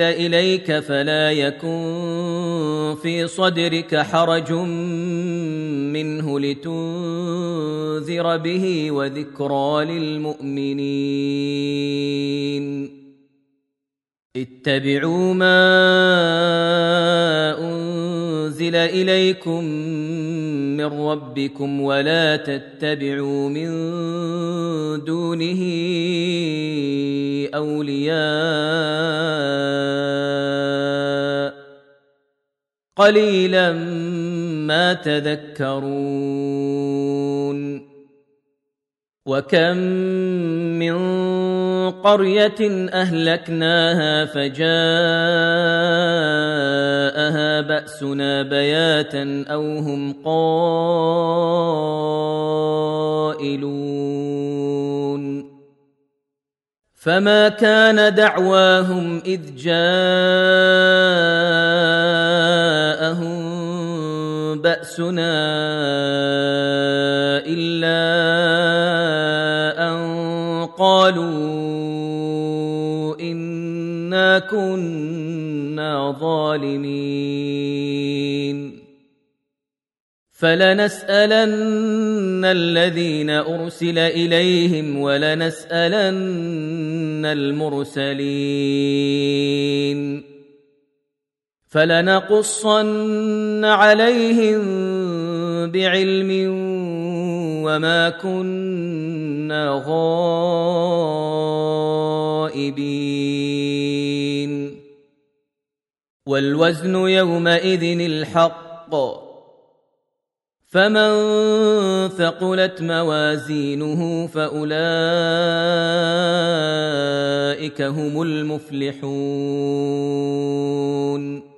إليك فلا يكن في صدرك حرج منه لتنذر به وذكرى للمؤمنين. اتبعوا ما أنزل إليكم من ربكم ولا تتبعوا من دونه أولياء قليلا ما تذكرون وكم من قريه اهلكناها فجاءها باسنا بياتا أو هم قائلون فما كان دعواهم اذ جاءهم بأسنا إلا أن قالوا إنا كنا ظالمين. فلنسألن الذين أرسل إليهم ولنسألن المرسلين. فلنقصن عليهم بعلم وما كنا غائبين. والوزن يومئذ الحق. فمن ثقلت موازينه فأولئك هم المفلحون.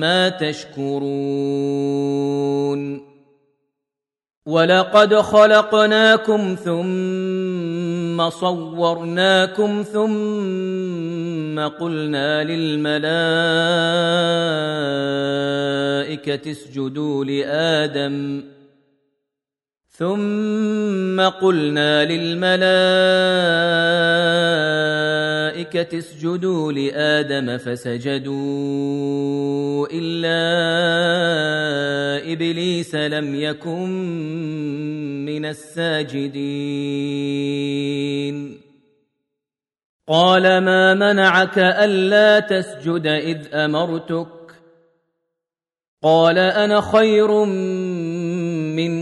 ما تشكرون ولقد خلقناكم ثم صورناكم ثم قلنا للملائكة اسجدوا لآدم ثم قلنا للملائكة اسجدوا لآدم فسجدوا إلا إبليس لم يكن من الساجدين. قال ما منعك ألا تسجد إذ أمرتك؟ قال أنا خير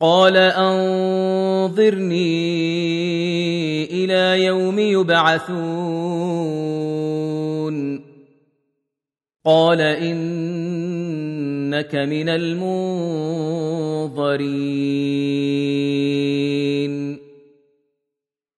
قال أنظرني إلى يوم يبعثون. قال إنك من المنظرين.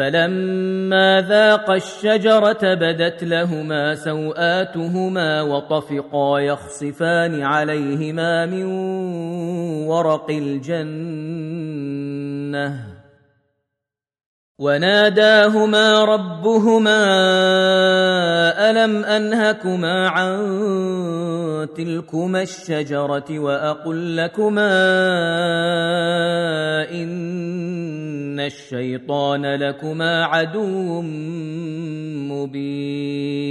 فلما ذاقا الشجرة بدت لهما سوآتهما وطفقا يخصفان عليهما من ورق الجنة. وناداهما ربهما ألم أنهكما عن تلكما الشجرة وأقل لكما إن الشيطان لكما عدو مبين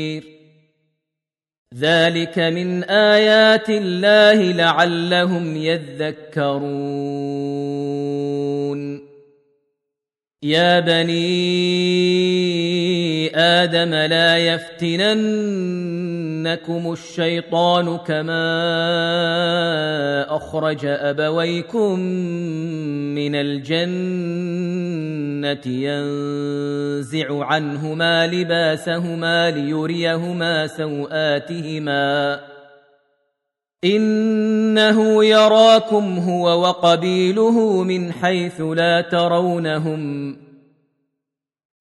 ذلك من آيات الله لعلهم يذكرون. يا بني آدم لا يفتننكم الشيطان كما أخرج أبويكم من الجنة ينزع عنهما لباسهما ليريهما سوآتهما إنه يراكم هو وقبيله من حيث لا ترونهم.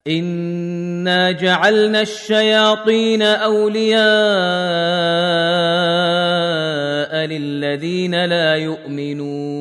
إنا جعلنا الشياطين أولياء للذين لا يؤمنون.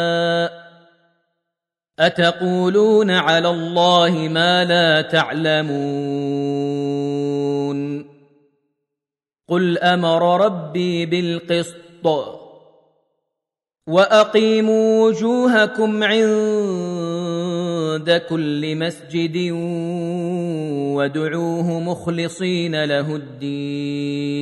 أتقولون على الله ما لا تعلمون؟ قل أمر ربي بالقسط وأقيموا وجوهكم عند كل مسجد وادعوه مخلصين له الدين.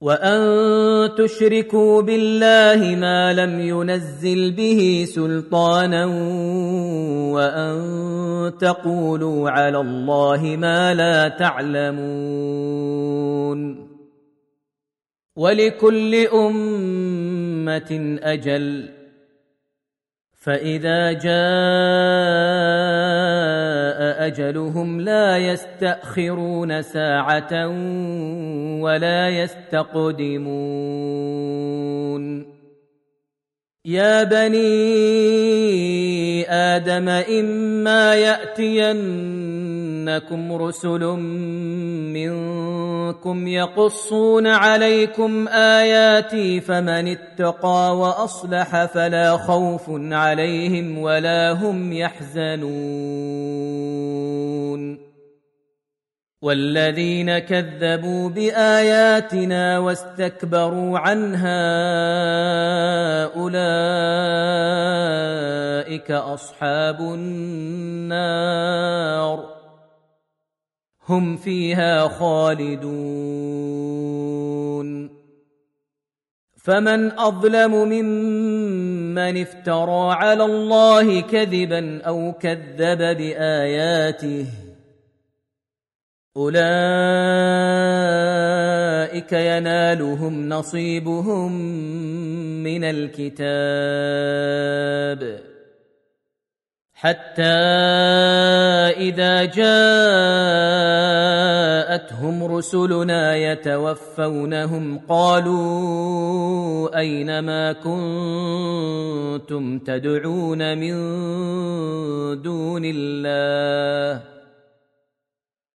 وان تشركوا بالله ما لم ينزل به سلطانا وان تقولوا على الله ما لا تعلمون ولكل امه أجل فاذا جاء اجلهم لا يستاخرون ساعه ولا يستقدمون يا بني آدم اما ياتينكم رسل منكم يقصون عليكم آياتي فمن اتقى وأصلح فلا خوف عليهم ولا هم يحزنون. والذين كذبوا بآياتنا واستكبروا عنها أولئك أصحاب النار. هم فيها خالدون. فمن أظلم ممن افترى على الله كذبا أو كذب بآياته أولئك ينالهم نصيبهم من الكتاب. حتى إذا جاءتهم رسلنا يتوفونهم قالوا أين ما كنتم تدعون من دون الله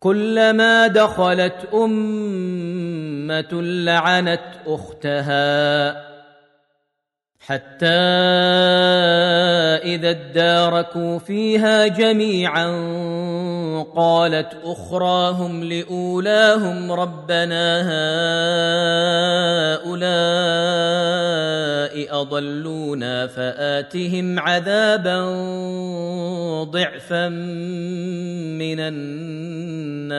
كلما دخلت أمة لعنت أختها. حتى إذا اداركوا فيها جميعا قالت أخراهم لأولاهم ربنا هؤلاء أضلونا فآتهم عذابا ضعفا من النار.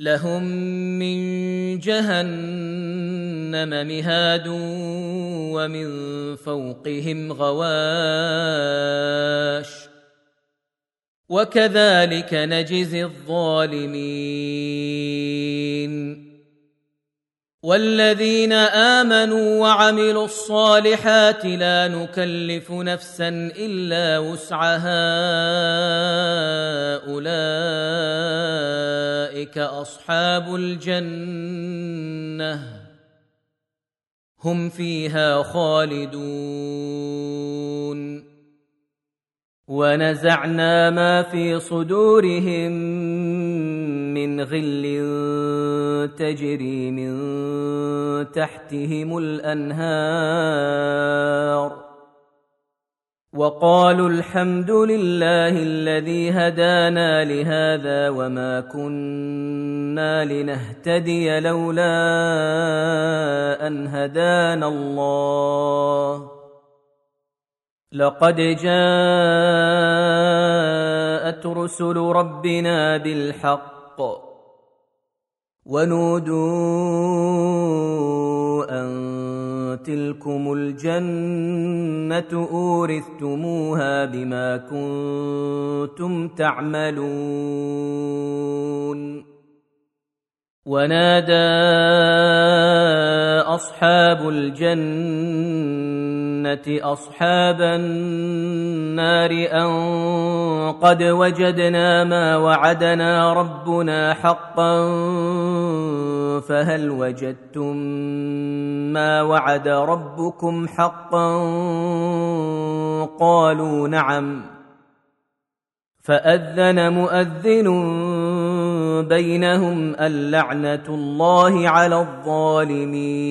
لهم من جهنم مهاد ومن فوقهم غواش وكذلك نجزي الظالمين والذين آمنوا وعملوا الصالحات لا نكلف نفسا إلا وسعها أولئك أصحاب الجنة هم فيها خالدون. ونزعنا ما في صدورهم من غل تجري من تحتهم الأنهار. وقالوا الحمد لله الذي هدانا لهذا وما كنا لنهتدي لولا أن هدانا الله. لقد جاءت رسل ربنا بالحق ونودوا ان تلكم الجنه اورثتموها بما كنتم تعملون. ونادى اصحاب الجنه أصحاب النار أن قد وجدنا ما وعدنا ربنا حقا فهل وجدتم ما وعد ربكم حقا قالوا نعم فأذن مؤذن بينهم اللعنة الله على الظالمين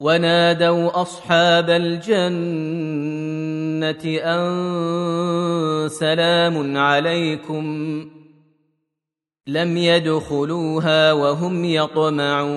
ونادوا أصحاب الجنة أن سلام عليكم لم يدخلوها وهم يطمعون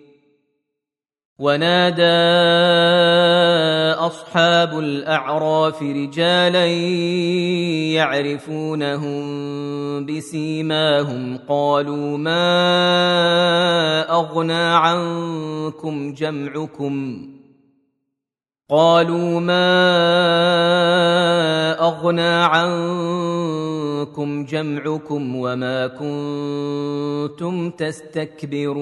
ونادى أصحاب الأعراف رجالا يعرفونهم بسيماهم قالوا ما أغنى عنكم جمعكم قالوا ما أغنى عنكم جمعكم وما كنتم تستكبرون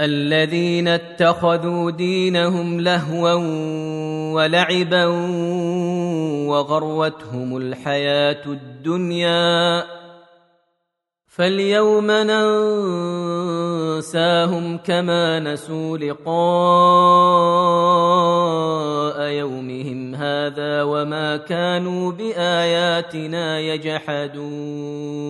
الذين اتخذوا دينهم لهوا ولعبا وغروتهم الحياة الدنيا. فاليوم ننساهم كما نسوا لقاء يومهم هذا وما كانوا بآياتنا يجحدون.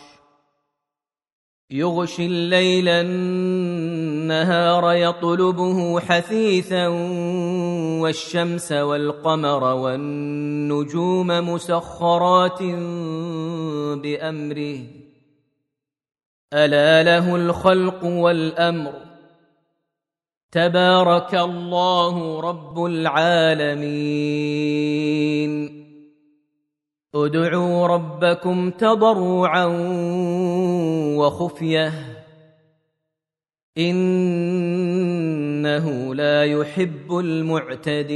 يغشي الليل النهار يطلبه حثيثا والشمس والقمر والنجوم مسخرات بأمره. ألا له الخلق والأمر. تبارك الله رب العالمين. ادعوا ربكم تضرعا وخفية. إنه لا يحب المعتدين.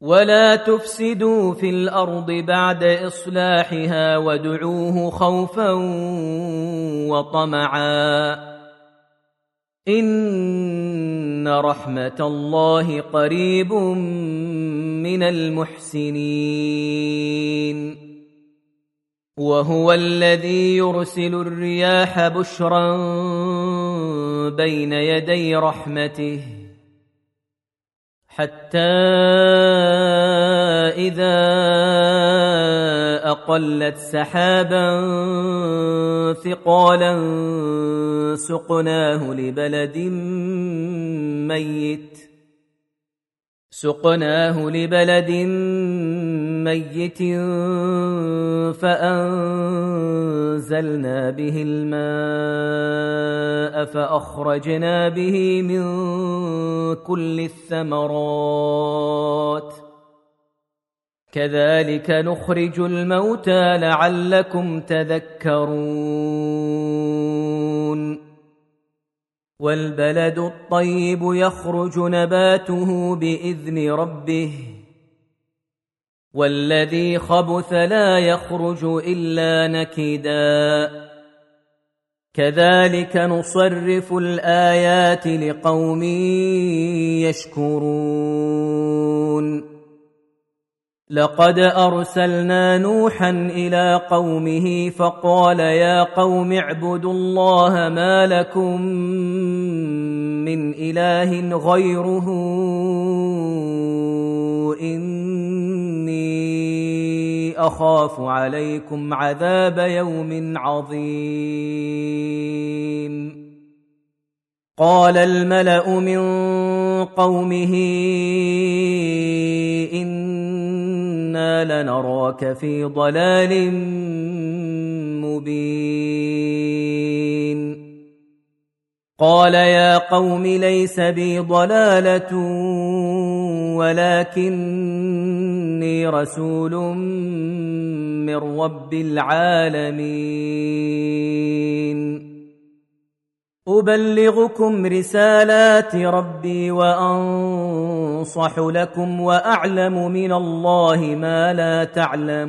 ولا تفسدوا في الأرض بعد إصلاحها وادعوه خوفا وطمعا. ان رحمه الله قريب من المحسنين وهو الذي يرسل الرياح بشرا بين يدي رحمته حتى إذا أقلت سحابا ثقالا سقناه لبلد ميت. سقناه لبلد ميت فأنزلنا به الماء فأخرجنا به من كل الثمرات. كذلك نخرج الموتى لعلكم تذكرون. والبلد الطيب يخرج نباته بإذن ربه. والذي خبث لا يخرج إلا نكدا. كذلك نصرف الآيات لقوم يشكرون. لقد أرسلنا نوحا إلى قومه فقال يا قوم اعبدوا الله ما لكم من إله غيره أخاف عليكم عذاب يوم عظيم. قال الملأ من قومه أنا لنراك في ضلال مبين. قال يا قوم ليس بي ضلاله ولكني رسول من رب العالمين. أبلغكم رسالات ربي وأنصح لكم وأعلم من الله ما لا تعلمون.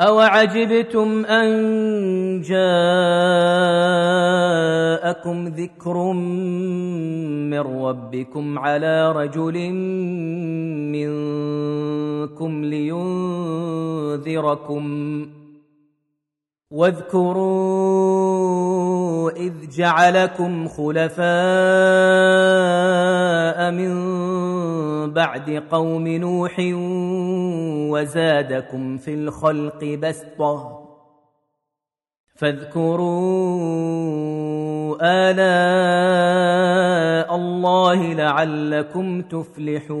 اوعجبتم ان جاءكم ذكر من ربكم على رجل منكم لينذركم واذكروا إذ جعلكم خلفاء من بعد قوم نوح وزادكم في الخلق بسطة. فاذكروا آلاء الله لعلكم تفلحون.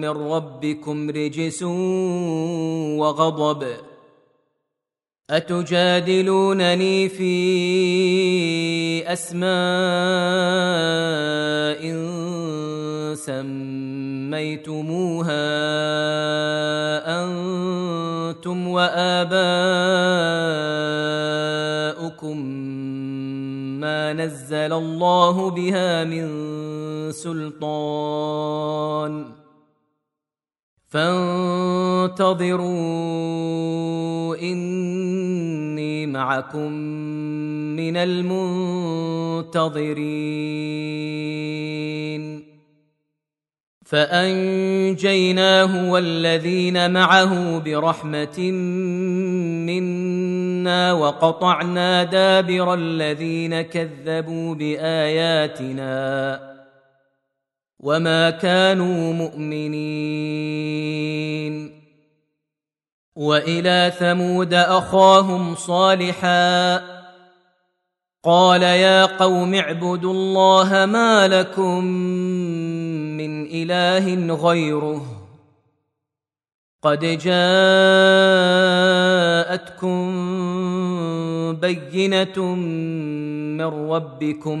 من ربكم رجس وغضب أتجادلونني في أسماء سميتموها أنتم وآباؤكم ما نزل الله بها من سلطان فانتظروا إني معكم من المنتظرين. فأنجيناه والذين معه برحمة منا وقطعنا دابر الذين كذبوا بآياتنا. وما كانوا مؤمنين والى ثمود اخاهم صالحا قال يا قوم اعبدوا الله ما لكم من اله غيره قد جاءتكم بينه من ربكم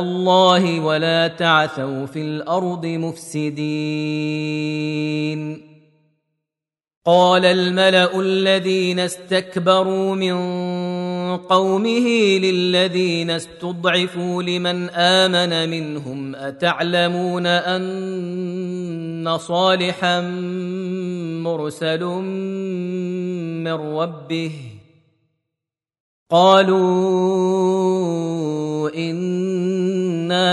الله ولا تعثوا في الأرض مفسدين. قال الملأ الذين استكبروا من قومه للذين استضعفوا لمن آمن منهم أتعلمون أن صالحا مرسل من ربه؟ قالوا أنا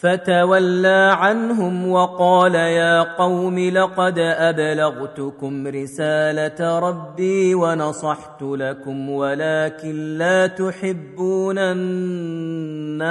فتولى عنهم وقال يا قوم لقد أبلغتكم رسالة ربي ونصحت لكم ولكن لا تحبون الناصحين.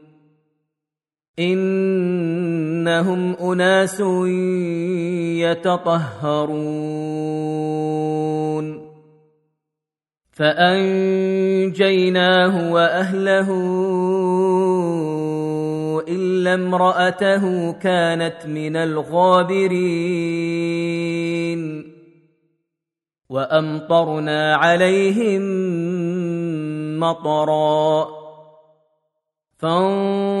إنهم أناس يتطهرون. فأنجيناه وأهله إلا امرأته كانت من الغابرين. وأمطرنا عليهم مطرا. فانظر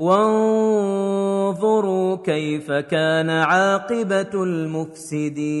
وانظروا كيف كان عاقبة المفسدين.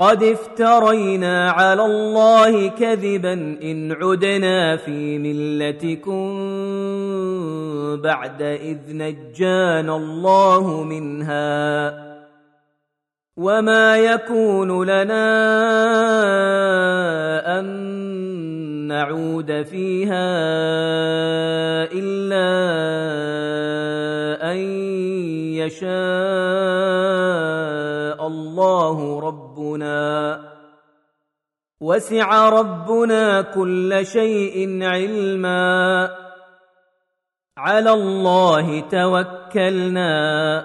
قد افترينا على الله كذبا ان عدنا في ملتكم بعد اذ نجانا الله منها وما يكون لنا ان نعود فيها إلا أن يشاء الله رب ربنا. وسع ربنا كل شيء علما. على الله توكلنا.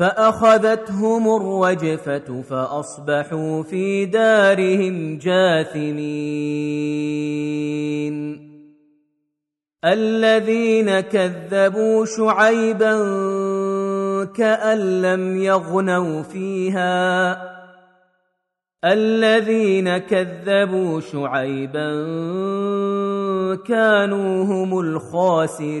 فأخذتهم الرجفة فأصبحوا في دارهم جاثمين. الذين كذبوا شعيبا كأن لم يغنوا فيها. الذين كذبوا شعيبا كانوا هم الخاسرين.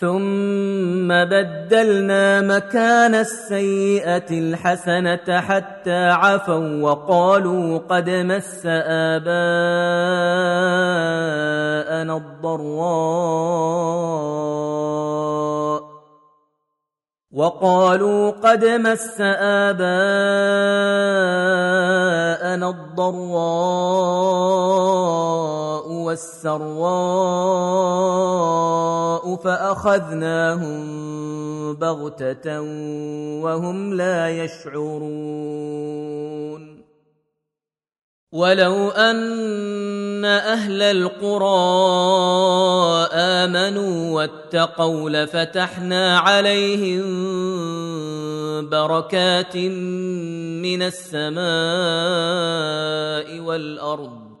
ثم بدلنا مكان السيئة الحسنة حتى عفوا وقالوا قد مس آباءنا الضراء وقالوا قد مس آباءنا الضراء والسراء فأخذناهم بغتة وهم لا يشعرون ولو ان أهل القرى امنوا واتقوا لفتحنا عليهم بركات من السماء والارض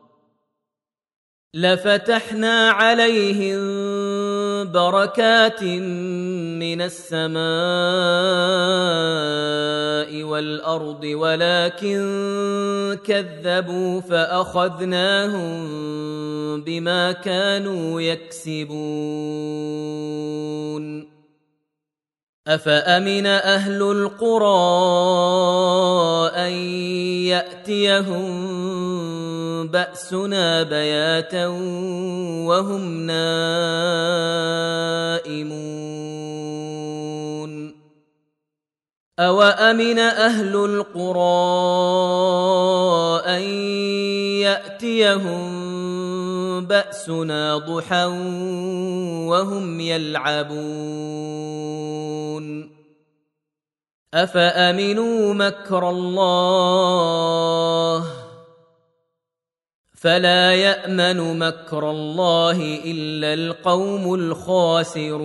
لفتحنا عليهم بركات من السماء والارض ولكن كذبوا فاخذناهم بما كانوا يكسبون أفأمن أهل القرى أن يأتيهم بأسنا بياتا وهم نائمون؟ أوأمن أهل القرى أن يأتيهم بأسنا ضحى وهم يلعبون. أفأمنوا مكر الله؟ فلا يأمن مكر الله إلا القوم الخاسرون.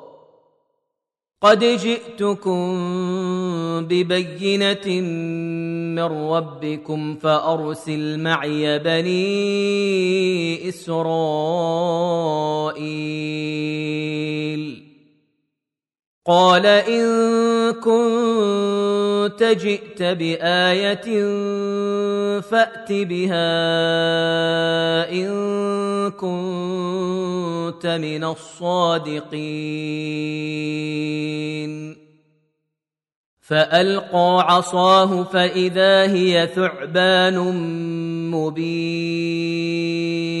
قد جئتكم ببينة من ربكم فأرسل معي بني إسرائيل. قال إن كنت جئت بآية فأت بها إن كنت من الصادقين. فألقى عصاه فإذا هي ثعبان مبين.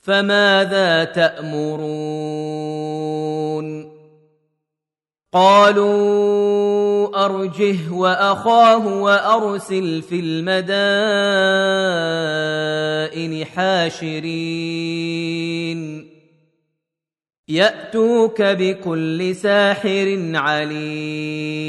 فماذا تأمرون؟ قالوا أرجه وأخاه وأرسل في المدائن حاشرين. يأتوك بكل ساحر عليم.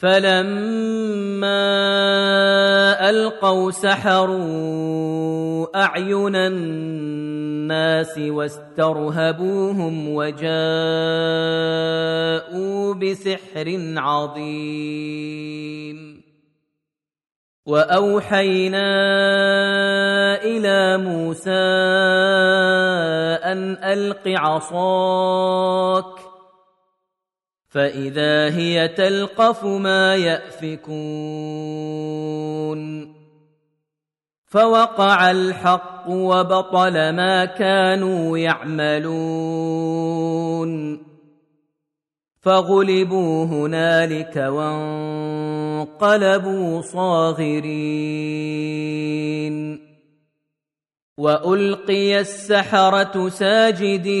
فلما ألقوا سحروا أعين الناس واسترهبوهم وجاءوا بسحر عظيم. وأوحينا إلى موسى أن ألق عصاك فاذا هي تلقف ما يافكون فوقع الحق وبطل ما كانوا يعملون فغلبوا هنالك وانقلبوا صاغرين والقي السحره ساجدين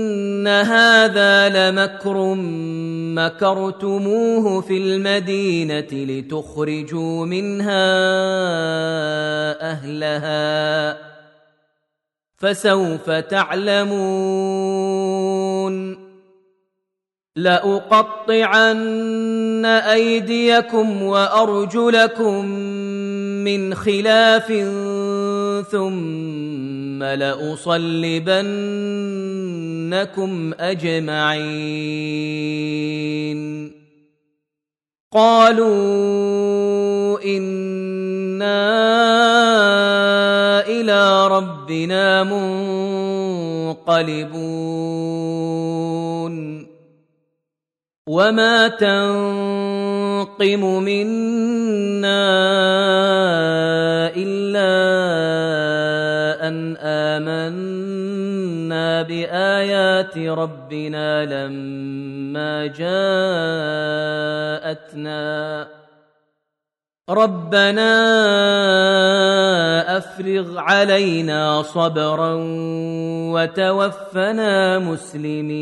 ان هذا لمكر مكرتموه في المدينة لتخرجوا منها اهلها فسوف تعلمون لاقطعن ايديكم وارجلكم من خلاف ثم لاصلبنكم أجمعين. قالوا إنا إلى ربنا منقلبون. وما تنقم منا إلا أن آمنا بآيات ربنا لما جاءتنا. ربنا أفرغ علينا صبرا وتوفنا مسلمين.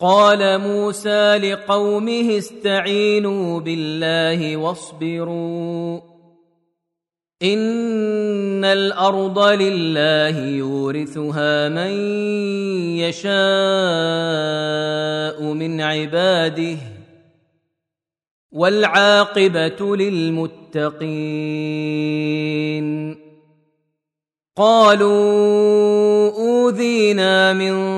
قال موسى لقومه استعينوا بالله واصبروا. إن الأرض لله يورثها من يشاء من عباده والعاقبة للمتقين. قالوا أوذينا من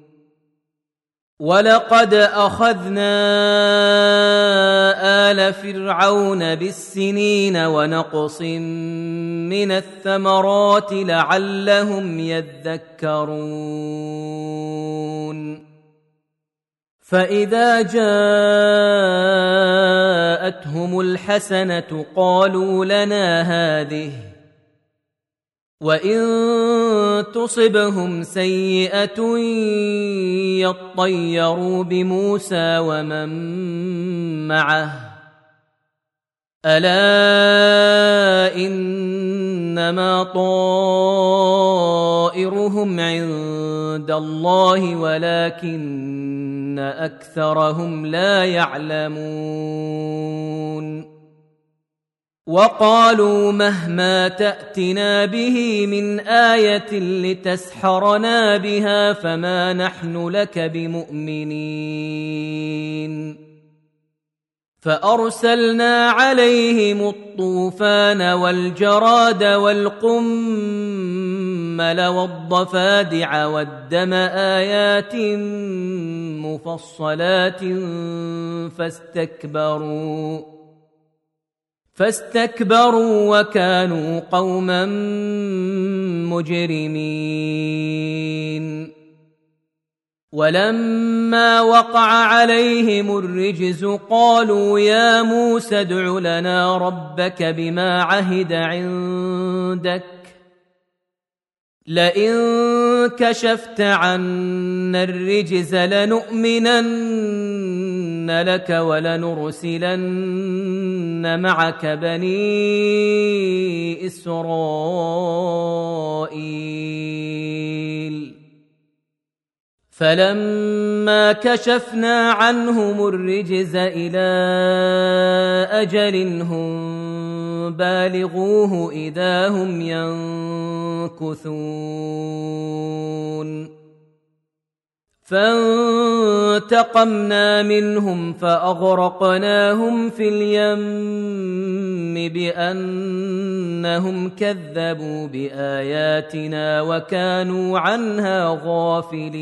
ولقد اخذنا ال فرعون بالسنين ونقص من الثمرات لعلهم يذكرون فاذا جاءتهم الحسنه قالوا لنا هذه وان تصبهم سيئه يطيروا بموسى ومن معه الا انما طائرهم عند الله ولكن اكثرهم لا يعلمون وقالوا مهما تأتنا به من آية لتسحرنا بها فما نحن لك بمؤمنين. فأرسلنا عليهم الطوفان والجراد والقمل والضفادع والدم آيات مفصلات فاستكبروا. فاستكبروا وكانوا قوما مجرمين. ولما وقع عليهم الرجز قالوا يا موسى ادع لنا ربك بما عهد عندك. لئن كشفت عنا الرجز لنؤمنن لك ولنرسلن معك بني إسرائيل. فلما كشفنا عنهم الرجز إلى أجل هم بالغوه إذا هم ينكثون. فانتقمنا منهم فأغرقناهم في اليم بأنهم كذبوا بآياتنا وكانوا عنها غافلين.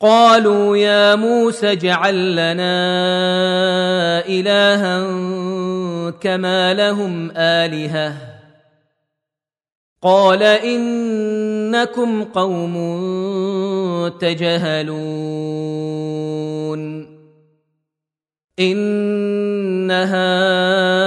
قالوا يا موسى اجعل لنا إلها كما لهم آلهة. قال إنكم قوم تجهلون. إن هؤلاء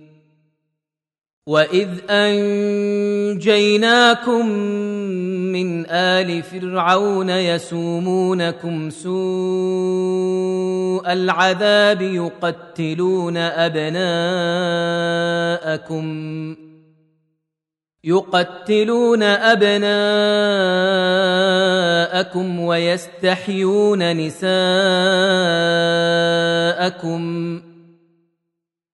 واذ انجيناكم من ال فرعون يسومونكم سوء العذاب يقتلون ابناءكم يقتلون ابناءكم ويستحيون نساءكم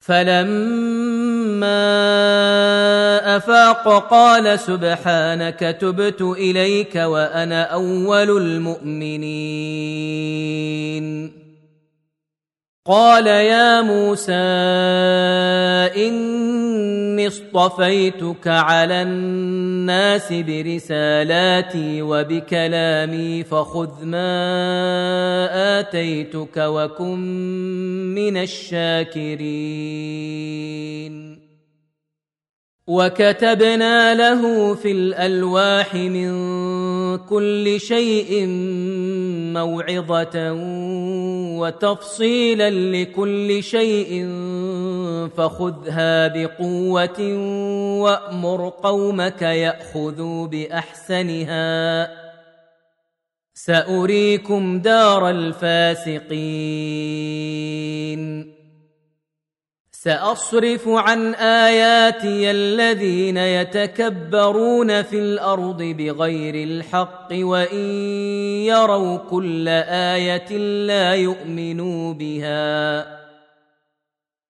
فلما افاق قال سبحانك تبت اليك وأنا اول المؤمنين قال يا موسى إني اصطفيتك على الناس برسالاتي وبكلامي فخذ ما آتيتك وكن من الشاكرين. وكتبنا له في الألواح من كل شيء موعظة وتفصيلا لكل شيء فخذها بقوة وأمر قومك يأخذوا بأحسنها. سأريكم دار الفاسقين. سأصرف عن آياتي الذين يتكبرون في الأرض بغير الحق وإن يروا كل آية لا يؤمنوا بها.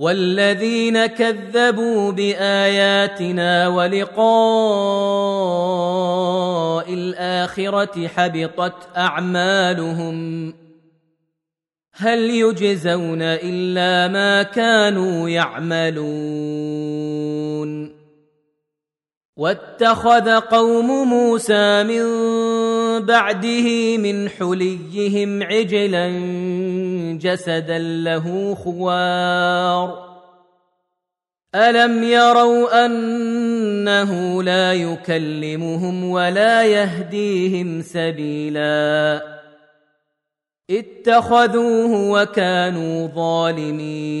والذين كذبوا باياتنا ولقاء الاخره حبطت اعمالهم هل يجزون الا ما كانوا يعملون واتخذ قوم موسى من بعده من حليهم عجلا جسدا له خوار. ألم يروا أنه لا يكلمهم ولا يهديهم سبيلا؟ اتخذوه وكانوا ظالمين.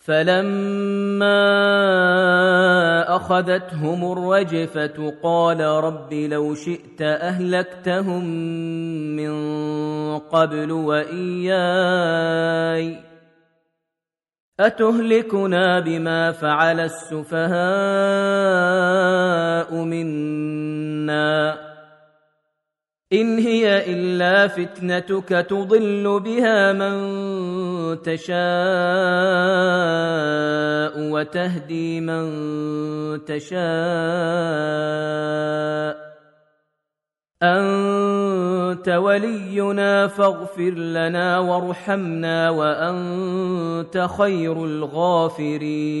فلما اخذتهم الرجفه قال رب لو شئت اهلكتهم من قبل واياي اتهلكنا بما فعل السفهاء منا ان هي الا فتنتك تضل بها من تشاء وتهدي من تشاء. أنت ولينا فاغفر لنا وارحمنا وأنت خير الغافرين.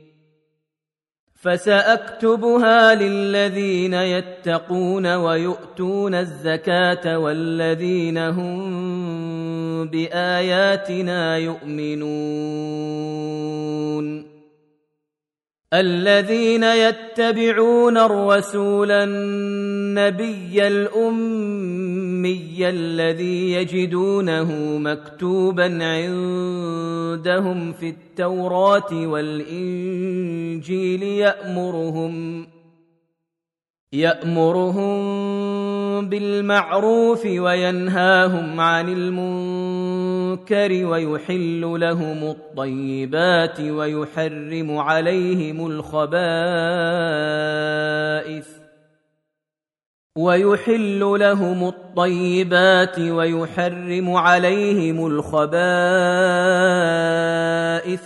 فسأكتبها للذين يتقون ويؤتون الزكاة والذين هم بآياتنا يؤمنون. الذين يتبعون الرسول النبي الأمي الذي يجدونه مكتوبا عندهم في التوراة والإنجيل يأمرهم يأمرهم بالمعروف وينهاهم عن المنكر ويحل لهم الطيبات ويحرم عليهم الخبائث ويحل لهم الطيبات ويحرم عليهم الخبائث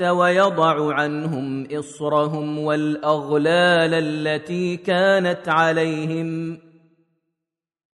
ويضع عنهم إصرهم والأغلال التي كانت عليهم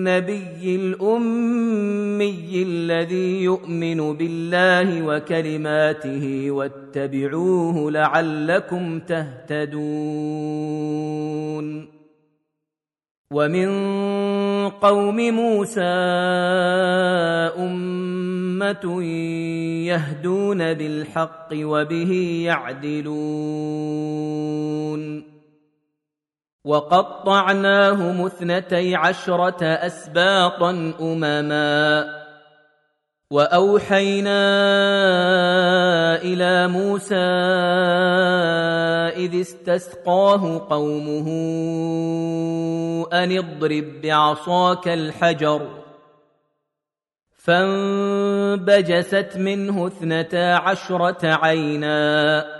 النبي الأمي الذي يؤمن بالله وكلماته واتبعوه لعلكم تهتدون. ومن قوم موسى أمة يهدون بالحق وبه يعدلون. وقطعناهم اثنتي عشرة أسباطا أمما وأوحينا إلى موسى إذ استسقاه قومه أن اضرب بعصاك الحجر فانبجست منه اثنتا عشرة عينا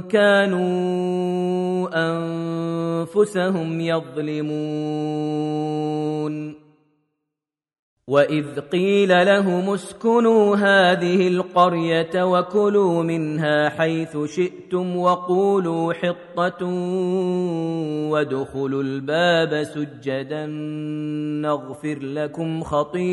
كانوا أنفسهم يظلمون. وإذ قيل لهم اسكنوا هذه القرية وكلوا منها حيث شئتم وقولوا حطة وادخلوا الباب سجدا نغفر لكم خطيئاتكم.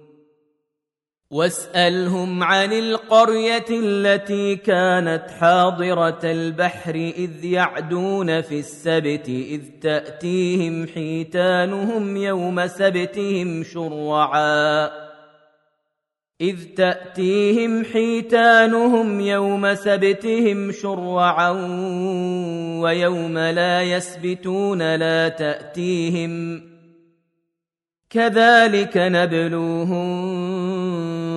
واسألهم عن القرية التي كانت حاضرة البحر إذ يعدون في السبت إذ تأتيهم حيتانهم يوم سبتهم شرعا. إذ تأتيهم حيتانهم يوم سبتهم شرعا ويوم لا يسبتون لا تأتيهم. كذلك نبلوهم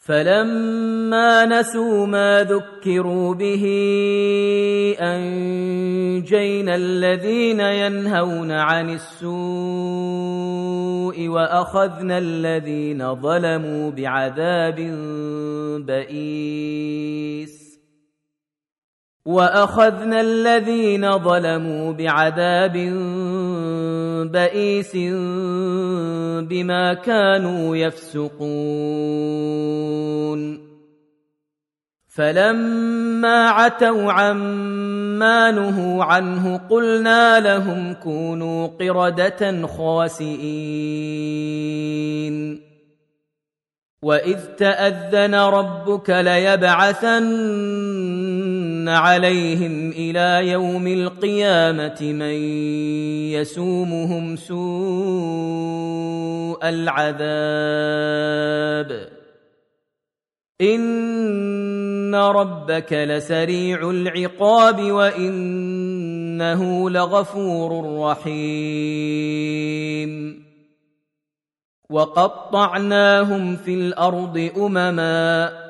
فلما نسوا ما ذكروا به أنجينا الذين ينهون عن السوء وأخذنا الذين ظلموا بعذاب بئيس. وأخذنا الذين ظلموا بعذاب بئيس بما كانوا يفسقون. فلما عتوا عما نهوا عنه قلنا لهم كونوا قردة خاسئين. وإذ تأذن ربك ليبعثن عليهم إلى يوم القيامه من يسومهم سوء العذاب ان ربك لسريع العقاب وانه لغفور رحيم وقطعناهم في الأرض امما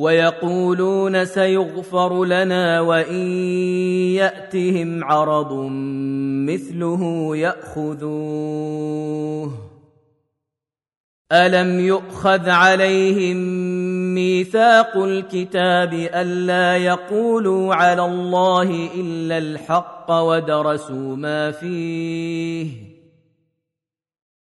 ويقولون سيغفر لنا وإن يأتهم عرض مثله يأخذوه. ألم يؤخذ عليهم ميثاق الكتاب ألا يقولوا على الله إلا الحق ودرسوا ما فيه؟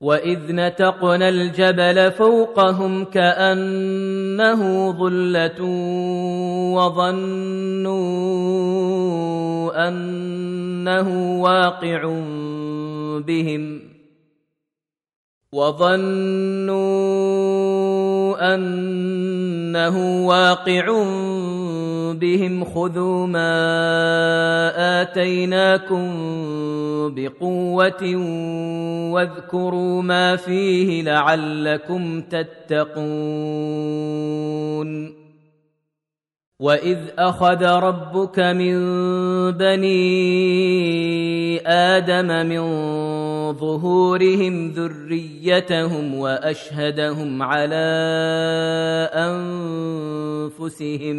واذ نتقنا الجبل فوقهم كانه ظله وظنوا انه واقع بهم وظنوا انه واقع بهم خذوا ما اتيناكم بقوه واذكروا ما فيه لعلكم تتقون واذ اخذ ربك من بني آدم من ظهورهم ذريتهم واشهدهم على انفسهم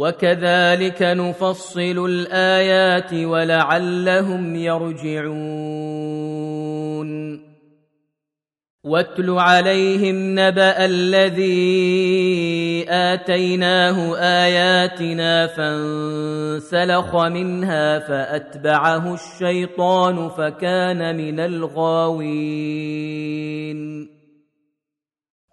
وكذلك نفصل الآيات ولعلهم يرجعون. واتل عليهم نبأ الذي آتيناه آياتنا فانسلخ منها فأتبعه الشيطان فكان من الغاوين.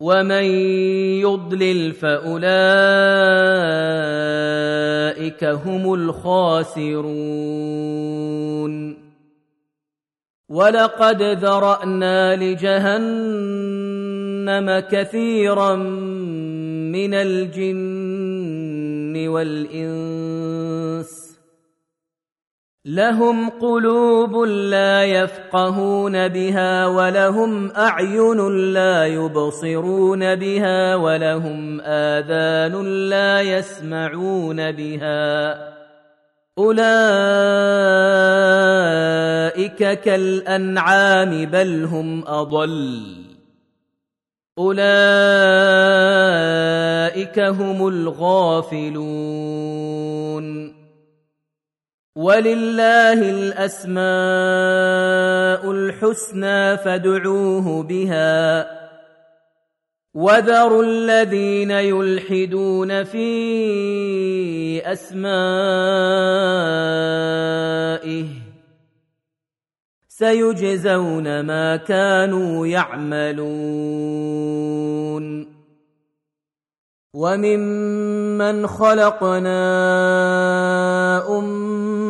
ومن يضلل فاولئك هم الخاسرون ولقد ذرانا لجهنم كثيرا من الجن والانس لهم قلوب لا يفقهون بها ولهم أعين لا يبصرون بها ولهم آذان لا يسمعون بها أولئك كالأنعام بل هم أضل أولئك هم الغافلون ولله الأسماء الحسنى فادعوه بها. وذروا الذين يلحدون في أسمائه. سيجزون ما كانوا يعملون. وممن خلقنا أمة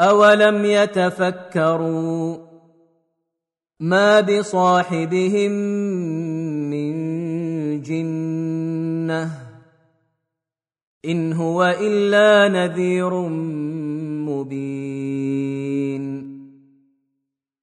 اولم يتفكروا ما بصاحبهم من جنه ان هو الا نذير مبين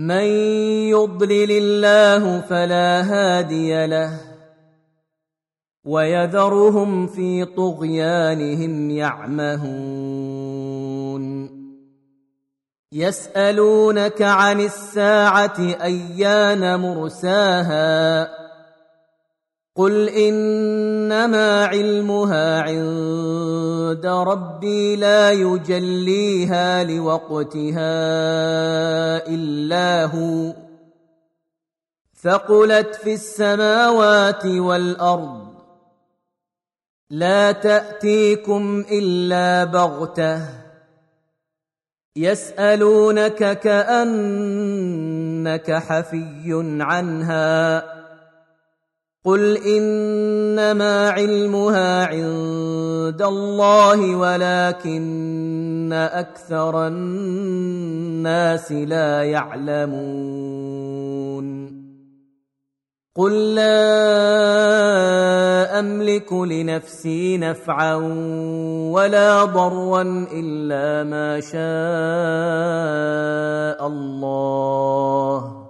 من يضلل الله فلا هادي له ويذرهم في طغيانهم يعمهون. يسألونك عن الساعة أيان مرساها؟ قل انما علمها عند ربي لا يجليها لوقتها الا هو ثقلت في السماوات والارض لا تاتيكم الا بغته يسالونك كانك حفي عنها قل انما علمها عند الله ولكن أكثر الناس لا يعلمون قل لا املك لنفسي نفعا ولا ضرا الا ما شاء الله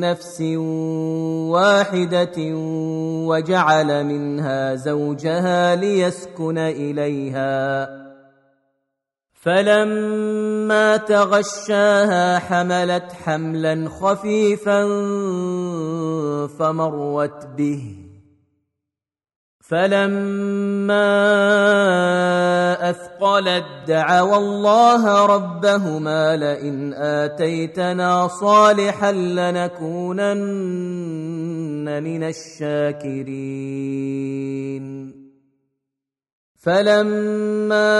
نفس واحدة وجعل منها زوجها ليسكن إليها. فلما تغشاها حملت حملا خفيفا فمرت به. فلما اثقلت دعوا الله ربهما لئن اتيتنا صالحا لنكونن من الشاكرين فلما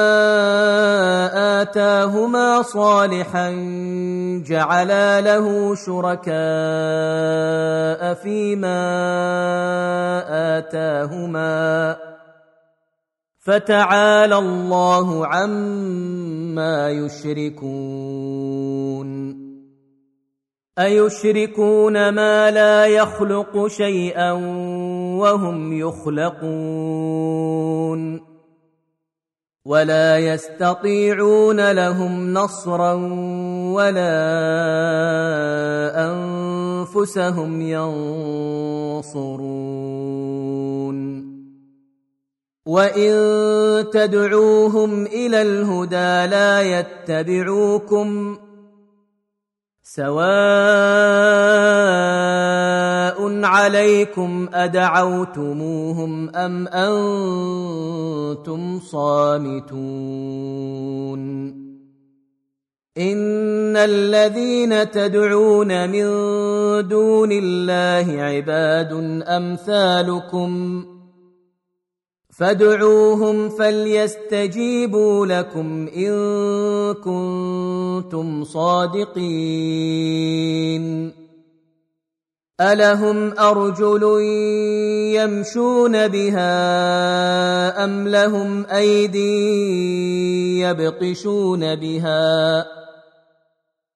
آتاهما صالحا جعلا له شركاء فيما آتاهما فتعالى الله عما يشركون. أيشركون ما لا يخلق شيئا وهم يخلقون. ولا يستطيعون لهم نصرا ولا أنفسهم ينصرون. وان تدعوهم إلى الهدى لا يتبعوكم سواء عليكم أدعوتموهم أم أنتم صامتون. إن الذين تدعون من دون الله عباد أمثالكم. فادعوهم فليستجيبوا لكم إن كنتم صادقين. ألهم أرجل يمشون بها أم لهم أيدي يبطشون بها؟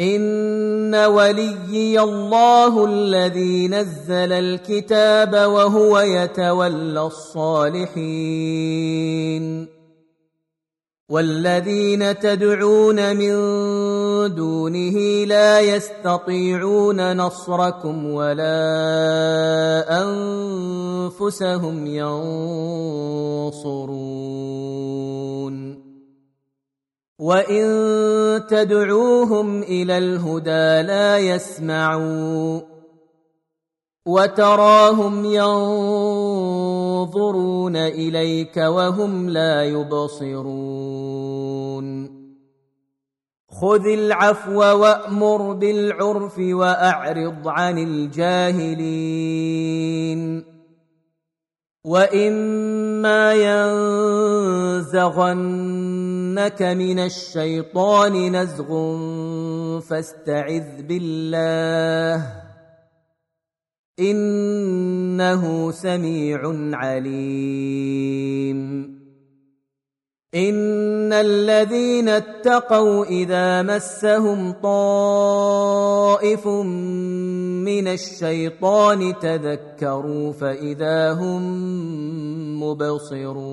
ان وليي الله الذي نزل الكتاب وهو يتولى الصالحين والذين تدعون من دونه لا يستطيعون نصركم ولا انفسهم ينصرون وان تدعوهم إلى الهدى لا يسمعون وتراهم ينظرون اليك وهم لا يبصرون خذ العفو وامر بالعرف واعرض عن الجاهلين واما ينزغنك من الشيطان نزغ فاستعذ بالله. إنه سميع عليم. إن الذين اتقوا إذا مسهم طائف من الشيطان تذكروا فإذا هم مبصرون.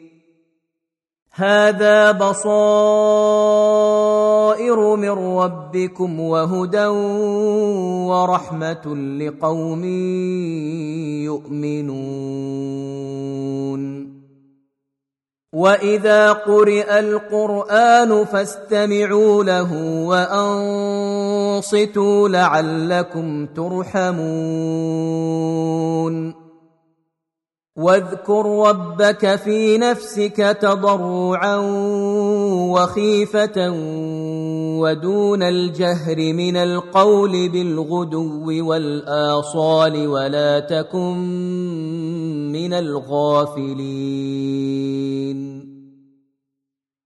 هذا بصائر من ربكم وهدى ورحمة لقوم يؤمنون. وإذا قرئ القرآن فاستمعوا له وأنصتوا لعلكم ترحمون. واذكر ربك في نفسك تضرعا وخيفة ودون الجهر من القول بالغدو والآصال ولا تكن من الغافلين.